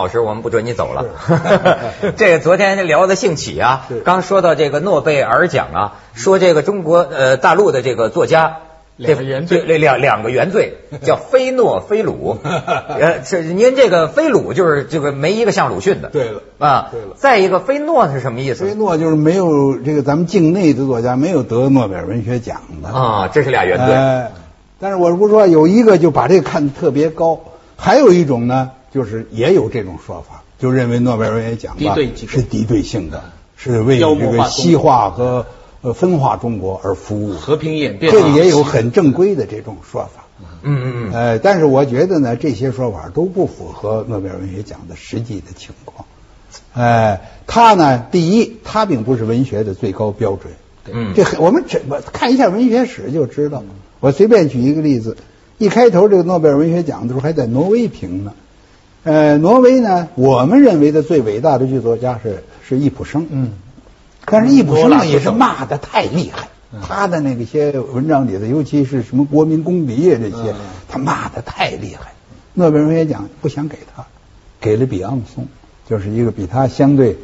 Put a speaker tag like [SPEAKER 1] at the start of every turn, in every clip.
[SPEAKER 1] 老师，我们不准你走了。这个昨天聊的兴起啊，刚说到这个诺贝尔奖啊，说这个中国呃大陆的这个作家。
[SPEAKER 2] 两个原罪，
[SPEAKER 1] 两两个原罪 叫非诺非鲁。呃，是您这个非鲁就是这个没一个像鲁迅的。
[SPEAKER 3] 对了
[SPEAKER 1] 啊，
[SPEAKER 3] 对了。
[SPEAKER 1] 再一个非诺是什么意思？
[SPEAKER 3] 非诺就是没有这个咱们境内的作家没有得诺贝尔文学奖的
[SPEAKER 1] 啊，这是俩原罪。
[SPEAKER 3] 但是我不是说有一个就把这个看得特别高，还有一种呢，就是也有这种说法，就认为诺贝尔文学奖吧是敌对性的，是为这个西化和。呃，分化中国而服务
[SPEAKER 2] 和平演变，
[SPEAKER 3] 这个也有很正规的这种说法。
[SPEAKER 1] 嗯嗯嗯。
[SPEAKER 3] 呃，但是我觉得呢，这些说法都不符合诺贝尔文学奖的实际的情况。哎，他呢，第一，他并不是文学的最高标准。
[SPEAKER 1] 嗯。
[SPEAKER 3] 这我们怎么看一下文学史就知道。我随便举一个例子，一开头这个诺贝尔文学奖的时候还在挪威评呢。呃，挪威呢，我们认为的最伟大的剧作家是是易卜生。
[SPEAKER 2] 嗯。
[SPEAKER 3] 但是易卜生呢也是骂的太厉害，他的那个些文章里头，尤其是什么国民公敌啊这些，他骂的太厉害。诺贝尔文学奖不想给他，给了比昂松，就是一个比他相对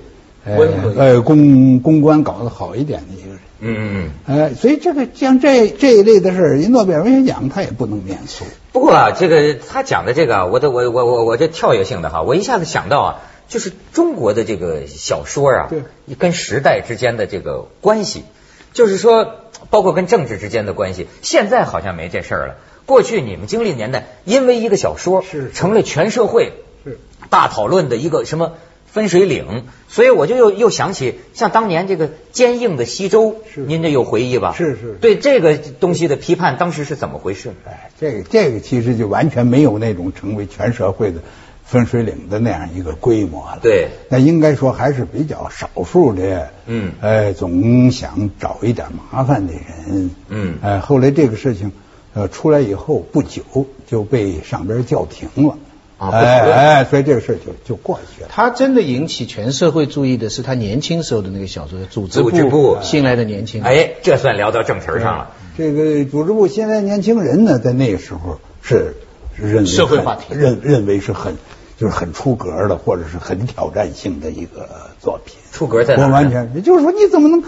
[SPEAKER 3] 呃公公关搞得好一点的一个人。
[SPEAKER 1] 嗯嗯
[SPEAKER 3] 嗯。呃，所以这个像这这一类的事儿，诺贝尔文学奖他也不能免俗。
[SPEAKER 1] 不过啊，这个他讲的这个，我的我我我我这跳跃性的哈，我一下子想到啊。就是中国的这个小说啊，
[SPEAKER 3] 对，
[SPEAKER 1] 跟时代之间的这个关系，就是说，包括跟政治之间的关系，现在好像没这事儿了。过去你们经历年代，因为一个小说
[SPEAKER 3] 是
[SPEAKER 1] 成了全社会
[SPEAKER 3] 是
[SPEAKER 1] 大讨论的一个什么分水岭，所以我就又又想起像当年这个坚硬的西周，
[SPEAKER 3] 是。
[SPEAKER 1] 您这有回忆吧？
[SPEAKER 3] 是是，
[SPEAKER 1] 对这个东西的批判，当时是怎么回事？
[SPEAKER 3] 哎，这个这个其实就完全没有那种成为全社会的。分水岭的那样一个规模了，
[SPEAKER 1] 对，
[SPEAKER 3] 那应该说还是比较少数的，
[SPEAKER 1] 嗯，
[SPEAKER 3] 呃，总想找一点麻烦的人，
[SPEAKER 1] 嗯，
[SPEAKER 3] 呃，后来这个事情呃出来以后不久就被上边叫停了，
[SPEAKER 1] 啊，
[SPEAKER 3] 哎哎，所以这个事就就过去了。
[SPEAKER 2] 他真的引起全社会注意的是他年轻时候的那个小说《组织
[SPEAKER 1] 组织部
[SPEAKER 2] 新来的年轻人》，
[SPEAKER 1] 哎，这算聊到正题上了。
[SPEAKER 3] 这个组织部现在年轻人呢，在那个时候是认为
[SPEAKER 2] 社会话题，
[SPEAKER 3] 认认为是很。就是很出格的，或者是很挑战性的一个作品。
[SPEAKER 1] 出格在
[SPEAKER 3] 哪？我完全，也就是说，你怎么能？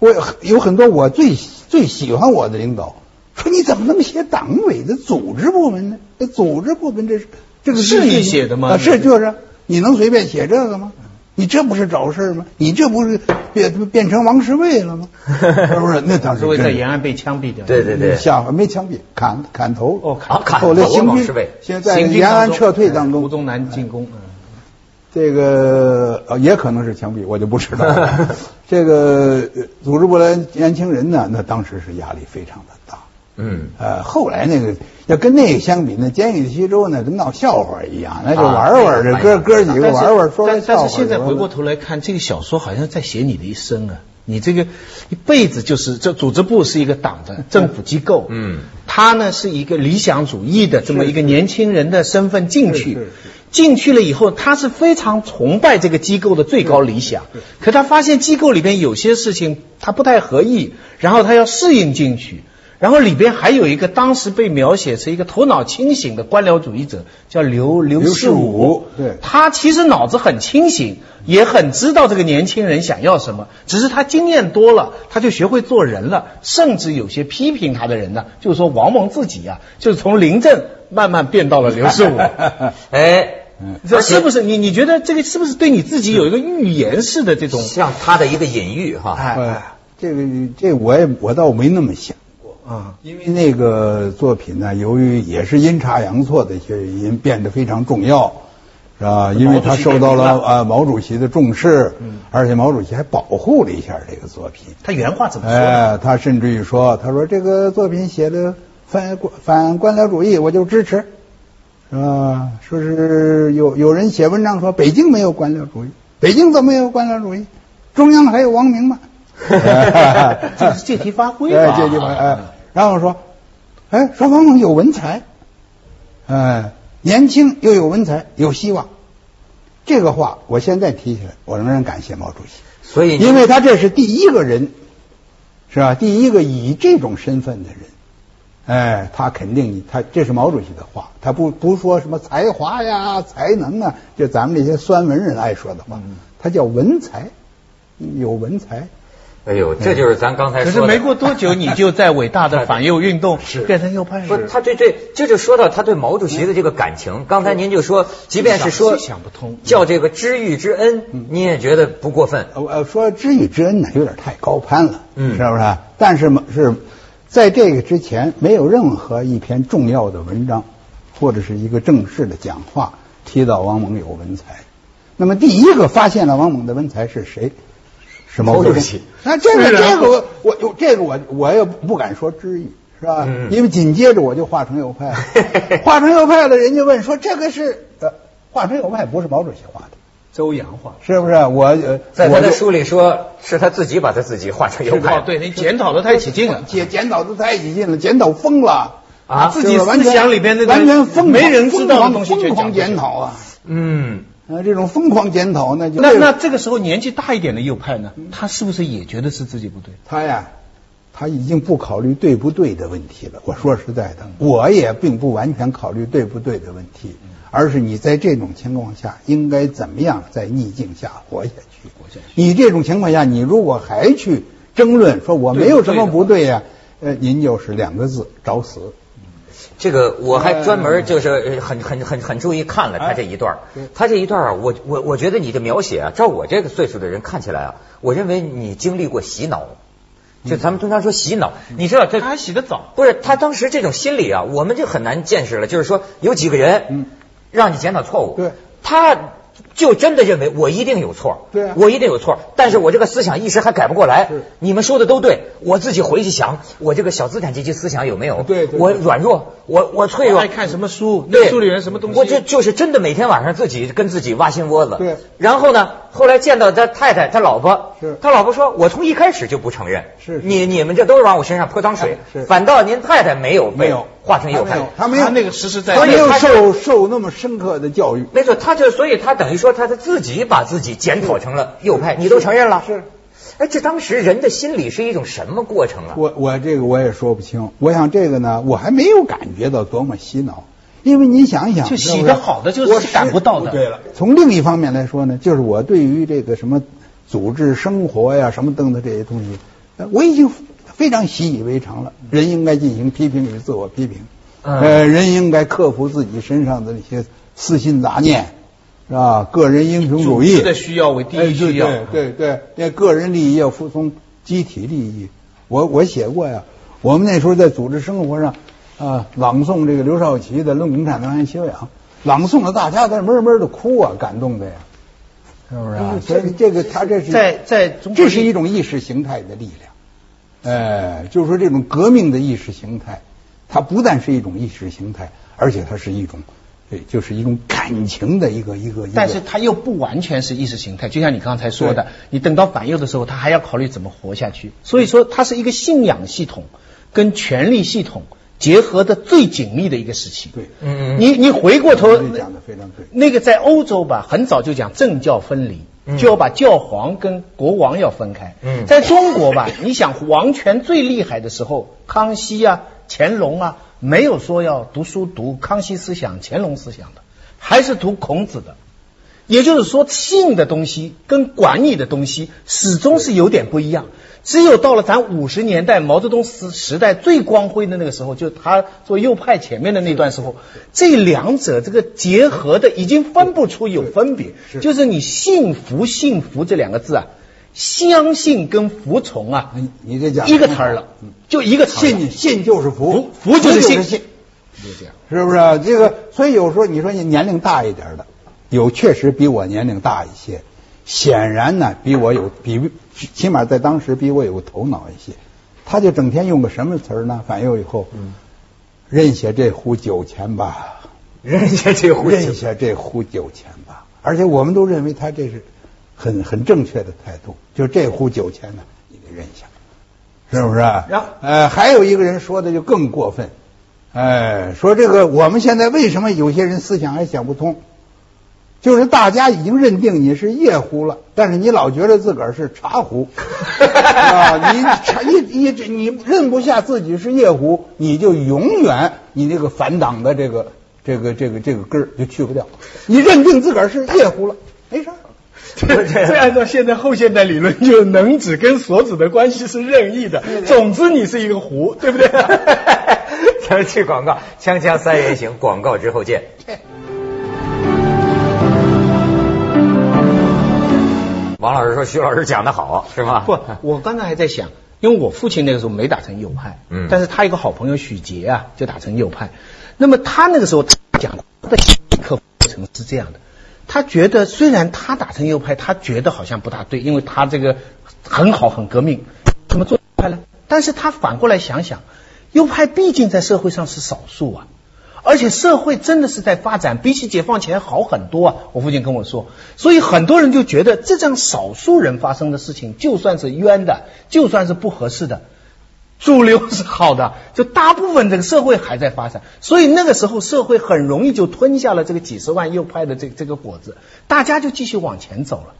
[SPEAKER 3] 我有很多我最最喜欢我的领导说，你怎么能写党委的组织部门呢？那组织部门这是这个
[SPEAKER 2] 是你写的吗？
[SPEAKER 3] 是就是，你能随便写这个吗？你这不是找事吗？你这不是变变成王世卫了吗？是不是？那当时
[SPEAKER 2] 王世在延安被枪毙掉。
[SPEAKER 1] 对对对，
[SPEAKER 3] 下没枪毙，砍砍头。
[SPEAKER 2] 哦，砍
[SPEAKER 1] 砍
[SPEAKER 3] 后来刑
[SPEAKER 1] 兵
[SPEAKER 3] 现在延安撤退当中，
[SPEAKER 2] 胡宗南进攻。
[SPEAKER 3] 这个也可能是枪毙，我就不知道。这个组织部来年轻人呢，那当时是压力非常的大。
[SPEAKER 1] 嗯，
[SPEAKER 3] 呃，后来那个要跟那个相比，那监狱的西周呢，跟闹笑话一样，那就玩玩，这哥哥几个玩玩，说
[SPEAKER 2] 但但是现在回过头来看，这个小说好像在写你的一生啊，你这个一辈子就是这组织部是一个党的政府机构，
[SPEAKER 1] 嗯，
[SPEAKER 2] 他呢是一个理想主义的这么一个年轻人的身份进去，进去了以后，他是非常崇拜这个机构的最高理想，可他发现机构里边有些事情他不太合意，然后他要适应进去。然后里边还有一个当时被描写成一个头脑清醒的官僚主义者，叫刘刘世武。
[SPEAKER 3] 对，
[SPEAKER 2] 他其实脑子很清醒，也很知道这个年轻人想要什么，只是他经验多了，他就学会做人了。甚至有些批评他的人呢，就是说王蒙自己啊，就是从临阵慢慢变到了刘世武。
[SPEAKER 1] 哎，
[SPEAKER 2] 这是不是你？你觉得这个是不是对你自己有一个预言式的这种？
[SPEAKER 1] 像他的一个隐喻哈。
[SPEAKER 3] 哎，这个这我也我倒没那么想。啊，因为那个作品呢，由于也是阴差阳错的一些原因，变得非常重要，是吧？因为他受到了啊毛主席的重视，而且毛主席还保护了一下这个作品。
[SPEAKER 2] 他原话怎么说？
[SPEAKER 3] 哎，他甚至于说，他说这个作品写的反反官僚主义，我就支持，是吧？说是有有人写文章说北京没有官僚主义，北京怎么没有官僚主义？中央还有王明吗？
[SPEAKER 2] 这是借题发挥
[SPEAKER 3] 吧？借题发哎。然后说，哎，说王蒙有文才，哎，年轻又有文才，有希望。这个话我现在提起来，我仍然感谢毛主席。
[SPEAKER 1] 所以，
[SPEAKER 3] 因为他这是第一个人，是吧？第一个以这种身份的人，哎，他肯定，他这是毛主席的话，他不不说什么才华呀、才能啊，就咱们这些酸文人爱说的话，他叫文才，有文才。
[SPEAKER 1] 哎呦，这就是咱刚才说的。
[SPEAKER 2] 可是没过多久，你就在伟大的 反右运动变成右派
[SPEAKER 1] 不是，他对对，这就说到他对毛主席的这个感情。刚才您就说，即便是说
[SPEAKER 2] 想不通，
[SPEAKER 1] 叫这个知遇之恩，你也觉得不过分。
[SPEAKER 3] 呃，说知遇之恩呢，有点太高攀了，嗯，是不是？但是嘛，是在这个之前，没有任何一篇重要的文章或者是一个正式的讲话提到王蒙有文才。那么，第一个发现了王蒙的文才是谁？是毛主席。那这个这个我我这个我我也不敢说知意是吧？因为紧接着我就化成右派了。化成右派了，人家问说这个是呃，化成右派不是毛主席画的，
[SPEAKER 2] 周扬画，
[SPEAKER 3] 是不是？我呃，
[SPEAKER 1] 在他的书里说是他自己把他自己画成右派。
[SPEAKER 2] 对，你检讨的太起劲了，
[SPEAKER 3] 检检讨的太起劲了，检讨疯了
[SPEAKER 2] 啊！自己思想里边那
[SPEAKER 3] 完全疯，
[SPEAKER 2] 没人知道的东西
[SPEAKER 3] 疯狂检讨啊！
[SPEAKER 1] 嗯。
[SPEAKER 3] 啊，这种疯狂检讨，那就
[SPEAKER 2] 那那这个时候年纪大一点的右派呢，他是不是也觉得是自己不对？
[SPEAKER 3] 他呀，他已经不考虑对不对的问题了。我说实在的，我也并不完全考虑对不对的问题，而是你在这种情况下应该怎么样在逆境下活下去。活下去。你这种情况下，你如果还去争论说我没有什么不对呀，呃，您就是两个字找死。
[SPEAKER 1] 这个我还专门就是很很很很注意看了他这一段他这一段啊，我我我觉得你的描写啊，照我这个岁数的人看起来啊，我认为你经历过洗脑，就咱们通常说洗脑，你知道这
[SPEAKER 2] 他还洗得早，
[SPEAKER 1] 不是他当时这种心理啊，我们就很难见识了。就是说有几个人，让你检讨错误，
[SPEAKER 3] 对，
[SPEAKER 1] 他。就真的认为我一定有错，
[SPEAKER 3] 对，
[SPEAKER 1] 我一定有错，但是我这个思想一时还改不过来。你们说的都对，我自己回去想，我这个小资产阶级思想有没有？
[SPEAKER 3] 对，
[SPEAKER 1] 我软弱，我我脆弱。
[SPEAKER 2] 爱看什么书？对，书里人什么东西？
[SPEAKER 1] 我就就是真的每天晚上自己跟自己挖心窝子。
[SPEAKER 3] 对，
[SPEAKER 1] 然后呢，后来见到他太太，他老婆，
[SPEAKER 3] 是
[SPEAKER 1] 他老婆说，我从一开始就不承认，
[SPEAKER 3] 是
[SPEAKER 1] 你你们这都是往我身上泼脏水，
[SPEAKER 3] 是
[SPEAKER 1] 反倒您太太没有
[SPEAKER 3] 没有。
[SPEAKER 1] 化成右派，
[SPEAKER 3] 他没有
[SPEAKER 2] 那个实实在
[SPEAKER 3] 在，他没有受受那么深刻的教育。
[SPEAKER 1] 没错，他就所以他等于说他他自己把自己检讨成了右派，你都承认了。
[SPEAKER 3] 是，
[SPEAKER 1] 哎，这当时人的心理是一种什么过程啊？
[SPEAKER 3] 我我这个我也说不清。我想这个呢，我还没有感觉到多么洗脑，因为你想一想，
[SPEAKER 2] 就洗的好的就是感不到的。
[SPEAKER 3] 对了，从另一方面来说呢，就是我对于这个什么组织生活呀、什么等等这些东西，我已经非常习以为常了。人应该进行批评与自我批评。呃，人应该克服自己身上的那些私心杂念，是吧？个人英雄主义
[SPEAKER 2] 的需要为第一需要，
[SPEAKER 3] 对对对，那个人利益要服从集体利益。我我写过呀，我们那时候在组织生活上啊，朗诵这个刘少奇的《论共产党员修养》，朗诵的大家在闷闷的哭啊，感动的呀，是不是啊？所以这个他这是
[SPEAKER 2] 在在，
[SPEAKER 3] 这是一种意识形态的力量，哎，就是说这种革命的意识形态。它不但是一种意识形态，而且它是一种，对，就是一种感情的一个一个。
[SPEAKER 2] 但是它又不完全是意识形态，就像你刚才说的，你等到反右的时候，他还要考虑怎么活下去。所以说，它是一个信仰系统跟权力系统结合的最紧密的一个时期。
[SPEAKER 3] 对，
[SPEAKER 2] 嗯嗯。你你回过头
[SPEAKER 3] 讲的非常对。
[SPEAKER 2] 那个在欧洲吧，很早就讲政教分离，就要把教皇跟国王要分开。嗯。在中国吧，你想王权最厉害的时候，康熙啊。乾隆啊，没有说要读书读康熙思想、乾隆思想的，还是读孔子的。也就是说，信的东西跟管你的东西始终是有点不一样。只有到了咱五十年代毛泽东时时代最光辉的那个时候，就他做右派前面的那段时候，这两者这个结合的已经分不出有分别。就是你信福信福这两个字啊。相信跟服从啊，
[SPEAKER 3] 你你这讲
[SPEAKER 2] 一个词儿了，就一个词
[SPEAKER 3] 信信就是服，
[SPEAKER 2] 服就是
[SPEAKER 3] 信，
[SPEAKER 2] 就
[SPEAKER 3] 这样，是不是？啊这个所以有时候你说你年龄大一点的，有确实比我年龄大一些，显然呢比我有比起码在当时比我有头脑一些，他就整天用个什么词儿呢？反右以后，认下这壶酒钱吧，
[SPEAKER 1] 认下这壶，
[SPEAKER 3] 认下这壶酒钱吧，而且我们都认为他这是。很很正确的态度，就这壶酒钱呢，你得认下，是不是？
[SPEAKER 2] 然后，
[SPEAKER 3] 呃，还有一个人说的就更过分，哎，说这个我们现在为什么有些人思想还想不通？就是大家已经认定你是夜壶了，但是你老觉得自个儿是茶壶 啊！你茶你你你认不下自己是夜壶，你就永远你那个反党的这个这个这个这个根儿就去不掉。你认定自个儿是夜壶了，没事儿。
[SPEAKER 2] 这按照现在后现代理论，就能指跟所指的关系是任意的。总之你是一个壶，对不对？
[SPEAKER 1] 咱们去广告，锵锵三人行，广告之后见。王老师说：“徐老师讲的好，是吗？”
[SPEAKER 2] 不，我刚才还在想，因为我父亲那个时候没打成右派，嗯，但是他一个好朋友许杰啊，就打成右派。那么他那个时候讲的课过程是这样的，他觉得虽然他打成右派，他觉得好像不大对，因为他这个很好很革命，怎么做右派呢？但是他反过来想想，右派毕竟在社会上是少数啊。而且社会真的是在发展，比起解放前好很多啊！我父亲跟我说，所以很多人就觉得这样少数人发生的事情，就算是冤的，就算是不合适的，主流是好的，就大部分这个社会还在发展，所以那个时候社会很容易就吞下了这个几十万右派的这这个果子，大家就继续往前走了。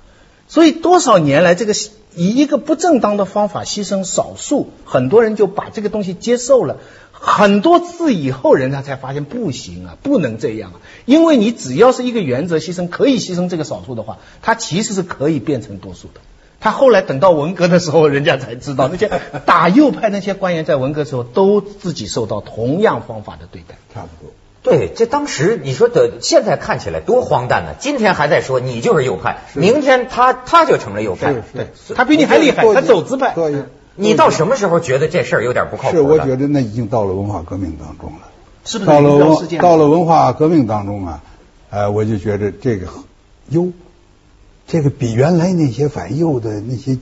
[SPEAKER 2] 所以多少年来，这个以一个不正当的方法牺牲少数，很多人就把这个东西接受了。很多次以后，人家才发现不行啊，不能这样啊！因为你只要是一个原则牺牲，可以牺牲这个少数的话，它其实是可以变成多数的。他后来等到文革的时候，人家才知道那些打右派那些官员在文革时候都自己受到同样方法的对待，
[SPEAKER 3] 差不多。
[SPEAKER 1] 对，这当时你说的，现在看起来多荒诞呢！今天还在说你就是右派，明天他他就成了右派，
[SPEAKER 3] 对，
[SPEAKER 2] 他比你还厉害，他走资派。
[SPEAKER 1] 你到什么时候觉得这事儿有点不靠谱？
[SPEAKER 3] 是，我觉得那已经到了文化革命当中了。
[SPEAKER 2] 是不是
[SPEAKER 3] 到了文到了文化革命当中啊？呃，我就觉得这个哟，这个比原来那些反右的那些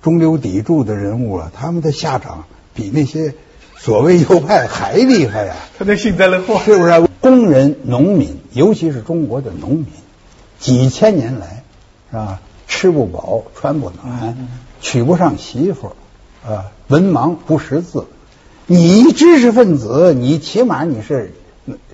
[SPEAKER 3] 中流砥柱的人物啊，他们的下场比那些所谓右派还厉害呀！
[SPEAKER 2] 他那幸灾乐祸，
[SPEAKER 3] 是不是？工人、农民，尤其是中国的农民，几千年来是吧？吃不饱，穿不暖。娶不上媳妇，啊，文盲不识字。你知识分子，你起码你是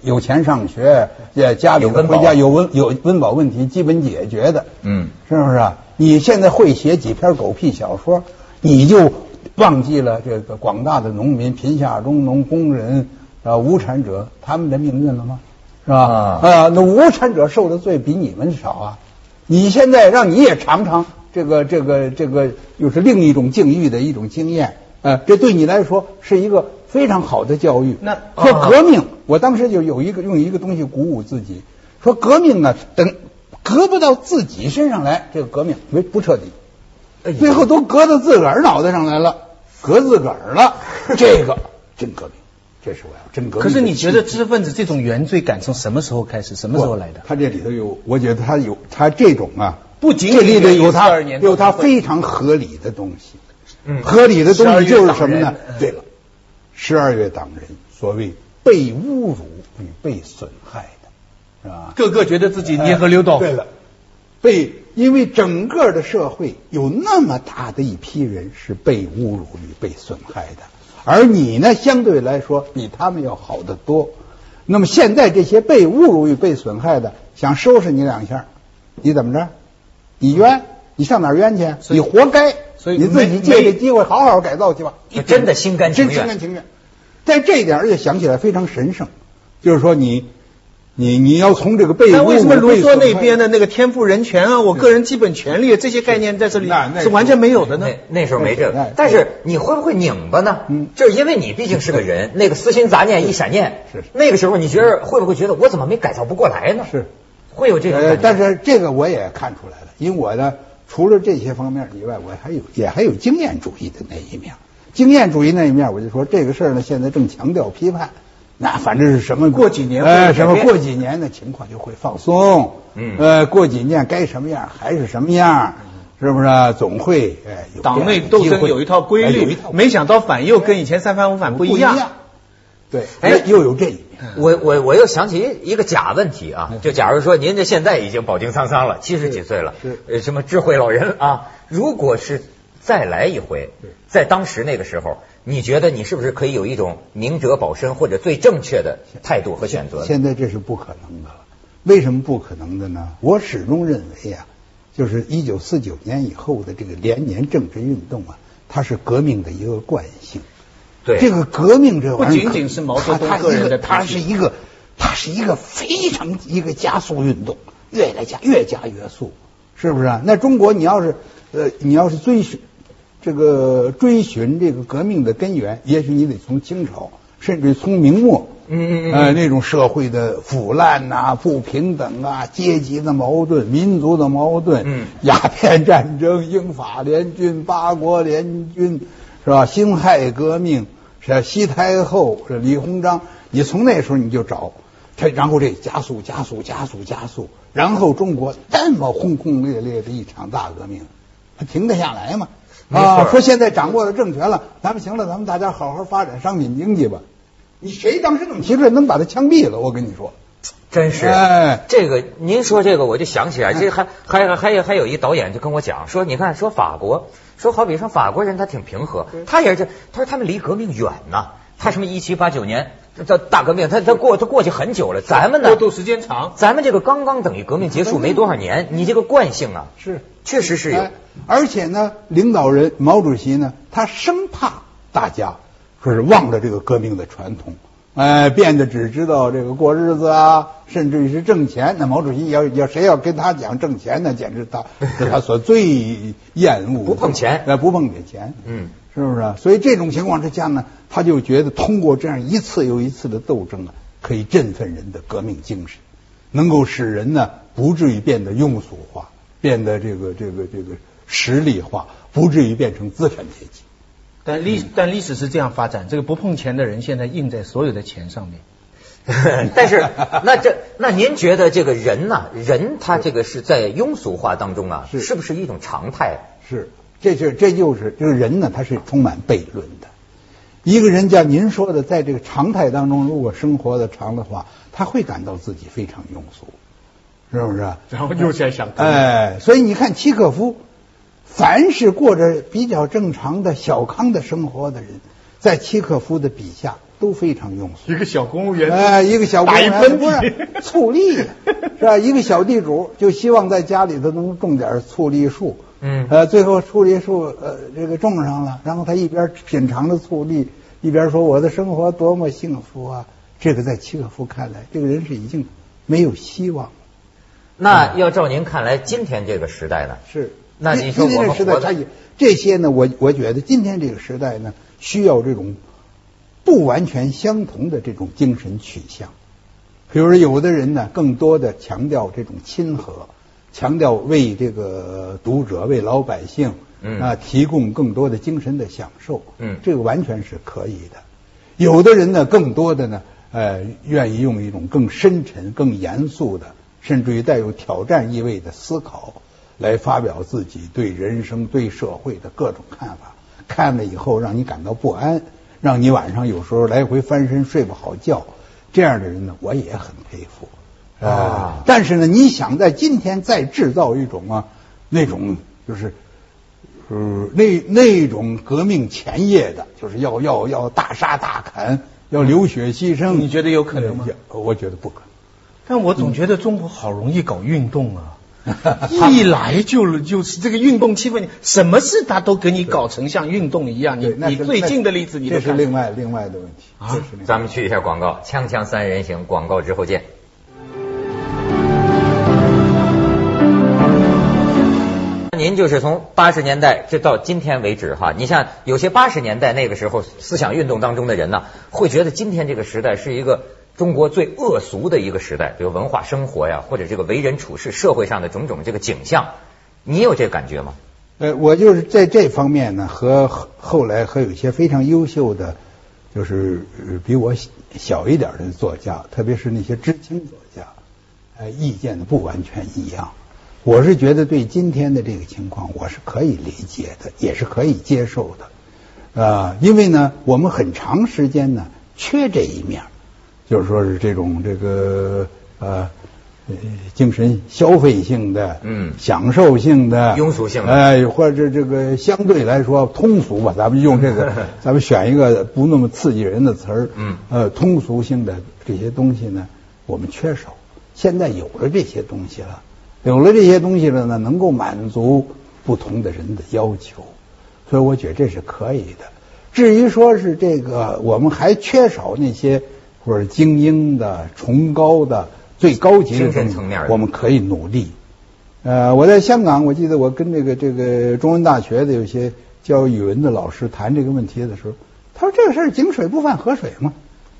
[SPEAKER 3] 有钱上学，家里回家有温有温饱问题基本解决的，嗯，是不是啊？你现在会写几篇狗屁小说，你就忘记了这个广大的农民、贫下中农、工人啊、无产者他们的命运了吗？是吧？啊，那无产者受的罪比你们少啊！你现在让你也尝尝。这个这个这个又是另一种境遇的一种经验，呃，这对你来说是一个非常好的教育。
[SPEAKER 2] 那
[SPEAKER 3] 说革命，我当时就有一个用一个东西鼓舞自己，说革命呢，等革不到自己身上来，这个革命没不彻底，最后都革到自个儿脑袋上来了，革自个儿了，这个真革命，这是我要真革命。
[SPEAKER 2] 可是你觉得知识分子这种原罪感从什么时候开始？什么时候来的？
[SPEAKER 3] 他这里头有，我觉得他有他这种啊。
[SPEAKER 2] 不仅这
[SPEAKER 3] 里头有他有他非常合理的东西，嗯，合理的东西就是什么呢？对了，十二月党人所谓被侮辱与被损害的，是吧？
[SPEAKER 2] 个个觉得自己捏和溜道。
[SPEAKER 3] 对了，被因为整个的社会有那么大的一批人是被侮辱与被损害的，而你呢，相对来说比他们要好得多。那么现在这些被侮辱与被损害的，想收拾你两下，你怎么着？你冤，你上哪儿冤去？你活该，所以你自己借这机会好好改造去吧。
[SPEAKER 1] 你真的心甘情愿，
[SPEAKER 3] 心甘情愿。在这一点，而且想起来非常神圣，就是说你，你你要从这个被。
[SPEAKER 2] 那为什么卢梭那边的那个天赋人权啊，我个人基本权利这些概念在这里是完全没有的呢？
[SPEAKER 1] 那时候没这个，但是你会不会拧巴呢？嗯，就是因为你毕竟是个人，那个私心杂念一闪念，
[SPEAKER 3] 是
[SPEAKER 1] 那个时候你觉得会不会觉得我怎么没改造不过来呢？
[SPEAKER 3] 是。
[SPEAKER 1] 会有这个，
[SPEAKER 3] 但是这个我也看出来了，因为我呢，除了这些方面以外，我还有也还有经验主义的那一面。经验主义那一面，我就说这个事儿呢，现在正强调批判。那反正是什么
[SPEAKER 2] 过几年，
[SPEAKER 3] 哎，什么过几年的情况就会放松。嗯，呃，过几年该什么样还是什么样，是不是？总会哎，
[SPEAKER 2] 党内斗争有一套规律，没想到反右跟以前三反五反不一样。
[SPEAKER 3] 对，哎，又有这。
[SPEAKER 1] 我我我又想起一个假问题啊，就假如说您这现在已经饱经沧桑了，七十几岁了，呃，什么智慧老人啊，如果是再来一回，在当时那个时候，你觉得你是不是可以有一种明哲保身或者最正确的态度和选择？
[SPEAKER 3] 现在这是不可能的了。为什么不可能的呢？我始终认为啊，就是一九四九年以后的这个连年政治运动啊，它是革命的一个惯性。
[SPEAKER 1] 对，
[SPEAKER 3] 这个革命这玩
[SPEAKER 2] 意儿不仅仅是毛泽东个人的，
[SPEAKER 3] 他是一个，它是一个非常一个加速运动，越来加越加越速，是不是啊？那中国你要是呃，你要是追寻这个追寻这个革命的根源，也许你得从清朝，甚至从明末。
[SPEAKER 1] 嗯嗯嗯，
[SPEAKER 3] 呃，那种社会的腐烂呐、不平等啊、阶级的矛盾、民族的矛盾，
[SPEAKER 1] 嗯，
[SPEAKER 3] 鸦片战争、英法联军、八国联军，是吧？辛亥革命，是西太后，是李鸿章，你从那时候你就找，他然后这加速、加速、加速、加速，然后中国这么轰轰烈烈的一场大革命，他停得下来吗？啊，说现在掌握了政权了，咱们行了，咱们大家好好发展商品经济吧。你谁当时这么提出来，能把他枪毙了？我跟你说，
[SPEAKER 1] 真是。哎，这个您说这个，我就想起来，这还还还有还有一导演就跟我讲说，你看说法国，说好比说法国人他挺平和，他也是，他说他们离革命远呐，他什么一七八九年这大革命，他他过他过去很久了，咱们呢
[SPEAKER 2] 过渡时间长，
[SPEAKER 1] 咱们这个刚刚等于革命结束没多少年，你这个惯性啊，
[SPEAKER 3] 是。
[SPEAKER 1] 确实是有，
[SPEAKER 3] 而且呢，领导人毛主席呢，他生怕大家。说是忘了这个革命的传统，哎，变得只知道这个过日子啊，甚至于是挣钱。那毛主席要要谁要跟他讲挣钱呢？简直他 是他所最厌恶
[SPEAKER 1] 不碰钱，
[SPEAKER 3] 哎，不碰这钱，
[SPEAKER 1] 嗯，
[SPEAKER 3] 是不是？所以这种情况之下呢，他就觉得通过这样一次又一次的斗争啊，可以振奋人的革命精神，能够使人呢不至于变得庸俗化，变得这个这个这个实力化，不至于变成资产阶级。
[SPEAKER 2] 但历但历史是这样发展，这个不碰钱的人现在印在所有的钱上面。
[SPEAKER 1] 但是那这那您觉得这个人呢？人他这个是在庸俗化当中啊，是不是一种常态？
[SPEAKER 3] 是，这就这就是这个人呢，他是充满悖论的。一个人像您说的，在这个常态当中，如果生活的长的话，他会感到自己非常庸俗，是不是？
[SPEAKER 2] 然后又在想，
[SPEAKER 3] 哎，所以你看契诃夫。凡是过着比较正常的小康的生活的人，在契诃夫的笔下都非常庸俗。
[SPEAKER 2] 一个小公务员，
[SPEAKER 3] 哎，一个小公务员不是醋栗，是吧？一个小地主就希望在家里头能种点醋栗树。
[SPEAKER 1] 嗯，
[SPEAKER 3] 呃，最后醋栗树呃这个种上了，然后他一边品尝着醋栗，一边说我的生活多么幸福啊！这个在契诃夫看来，这个人是已经没有希望。
[SPEAKER 1] 那要照您看来，今天这个时代呢？
[SPEAKER 3] 是。
[SPEAKER 1] 那你说
[SPEAKER 3] 我们时代，它也这些呢？我我觉得今天这个时代呢，需要这种不完全相同的这种精神取向。比如说，有的人呢，更多的强调这种亲和，强调为这个读者、为老百姓啊提供更多的精神的享受。
[SPEAKER 1] 嗯，
[SPEAKER 3] 这个完全是可以的。有的人呢，更多的呢，呃，愿意用一种更深沉、更严肃的，甚至于带有挑战意味的思考。来发表自己对人生、对社会的各种看法，看了以后让你感到不安，让你晚上有时候来回翻身睡不好觉，这样的人呢，我也很佩服啊。但是呢，你想在今天再制造一种啊，那种就是呃那那种革命前夜的，就是要要要大杀大砍，要流血牺牲，
[SPEAKER 2] 你觉得有可能吗？
[SPEAKER 3] 我觉得不可能。
[SPEAKER 2] 但我总觉得中国好容易搞运动啊。一来就就是这个运动气氛，什么事他都给你搞成像运动一样。你你最近的例子，你
[SPEAKER 3] 这是另外另外的问题啊。
[SPEAKER 1] 咱们去一下广告，锵锵三人行，广告之后见。您就是从八十年代这到今天为止哈，你像有些八十年代那个时候思想运动当中的人呢，会觉得今天这个时代是一个。中国最恶俗的一个时代，比如文化生活呀，或者这个为人处事、社会上的种种这个景象，你有这感觉吗？
[SPEAKER 3] 呃，我就是在这方面呢，和后来和有些非常优秀的，就是比我小一点的作家，特别是那些知青作家，呃，意见呢不完全一样。我是觉得对今天的这个情况，我是可以理解的，也是可以接受的啊，因为呢，我们很长时间呢缺这一面。就是说是这种这个呃精神消费性的，
[SPEAKER 1] 嗯，
[SPEAKER 3] 享受性的，
[SPEAKER 1] 庸俗性的，
[SPEAKER 3] 哎，或者这个相对来说通俗吧，咱们用这个，咱们选一个不那么刺激人的词儿，
[SPEAKER 1] 嗯，
[SPEAKER 3] 呃，通俗性的这些东西呢，我们缺少。现在有了这些东西了，有了这些东西了呢，能够满足不同的人的要求，所以我觉得这是可以的。至于说是这个，我们还缺少那些或者精英的、崇高的、最高级的
[SPEAKER 1] 精神层面，
[SPEAKER 3] 我们可以努力。呃，我在香港，我记得我跟这个这个中文大学的有些教语文的老师谈这个问题的时候，他说这个事儿井水不犯河水嘛。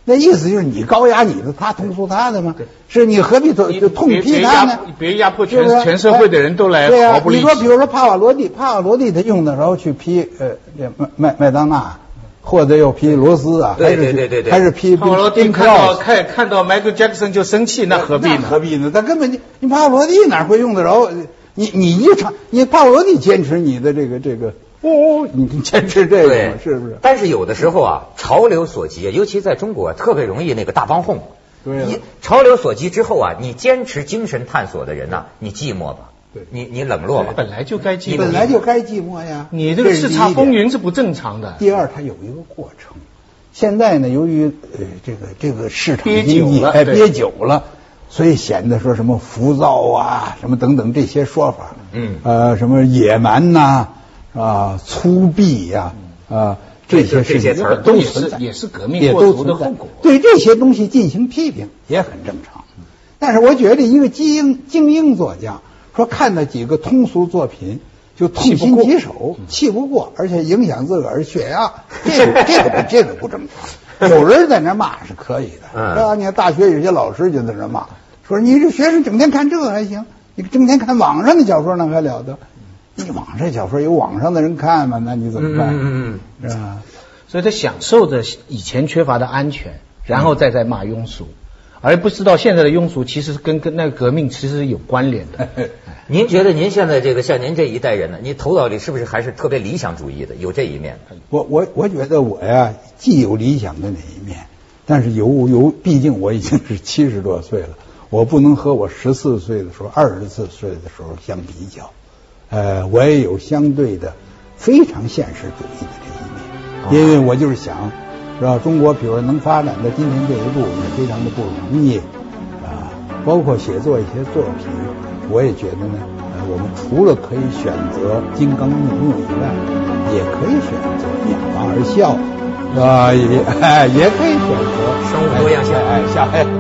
[SPEAKER 3] 那意思就是你高压你的，他通俗他的嘛？是你何必痛痛批他呢？
[SPEAKER 2] 别压迫全全社会的人都来毫不
[SPEAKER 3] 利。你说，比如说帕瓦罗蒂，帕瓦罗蒂他用的时候去批呃麦麦麦当娜。或者又批罗斯啊，
[SPEAKER 1] 对对对对对，
[SPEAKER 3] 还是批
[SPEAKER 2] 帕罗蒂看到看看到 Michael Jackson 就生气，那何必呢？
[SPEAKER 3] 何必呢？他根本你你帕罗蒂哪会用得着？你你一唱，你帕罗蒂坚持你的这个这个，哦，你坚持这个是不是？
[SPEAKER 1] 但是有的时候啊，潮流所及，尤其在中国特别容易那个大帮哄。
[SPEAKER 3] 对，
[SPEAKER 1] 潮流所及之后啊，你坚持精神探索的人呢，你寂寞吧？
[SPEAKER 3] 对，
[SPEAKER 1] 你你冷落吧？
[SPEAKER 2] 本来就该寂寞，
[SPEAKER 3] 本来就该寂寞呀。
[SPEAKER 2] 你这个叱咤风云是不正常的。
[SPEAKER 3] 第二，它有一个过程。现在呢，由于呃这个这个市场
[SPEAKER 2] 憋久了，
[SPEAKER 3] 哎憋久了，所以显得说什么浮躁啊，什么等等这些说法，
[SPEAKER 1] 嗯，
[SPEAKER 3] 呃，什么野蛮呐，啊，粗鄙呀，啊，这些
[SPEAKER 1] 这些词儿
[SPEAKER 2] 都存在，也是革命过头的后果。
[SPEAKER 3] 对这些东西进行批评也很正常。但是我觉得一个精英精英作家说看到几个通俗作品。就痛心疾首，气不过，而且影响自个儿血压，这个这个这个不正常。有人在那骂是可以的，是吧？你看大学有些老师就在那骂，说你这学生整天看这个还行，你整天看网上的小说那还了得？你网上小说有网上的人看嘛？那你怎么办？
[SPEAKER 1] 嗯嗯
[SPEAKER 3] 嗯，是吧？
[SPEAKER 2] 所以他享受着以前缺乏的安全，然后再在骂庸俗。而不知道现在的庸俗其实跟跟那个革命其实是有关联的。
[SPEAKER 1] 您觉得您现在这个像您这一代人呢，你头脑里是不是还是特别理想主义的？有这一面？
[SPEAKER 3] 我我我觉得我呀，既有理想的那一面，但是有有，毕竟我已经是七十多岁了，我不能和我十四岁的时候、二十四岁的时候相比较。呃，我也有相对的非常现实主义的这一面，因为我就是想。是吧？中国比如说能发展到今天这一步，也非常的不容易啊。包括写作一些作品，我也觉得呢，呃，我们除了可以选择金刚怒目以外，也可以选择哑巴而笑，是吧？也 也可以选择
[SPEAKER 1] 生物多样性，
[SPEAKER 3] 哎，下。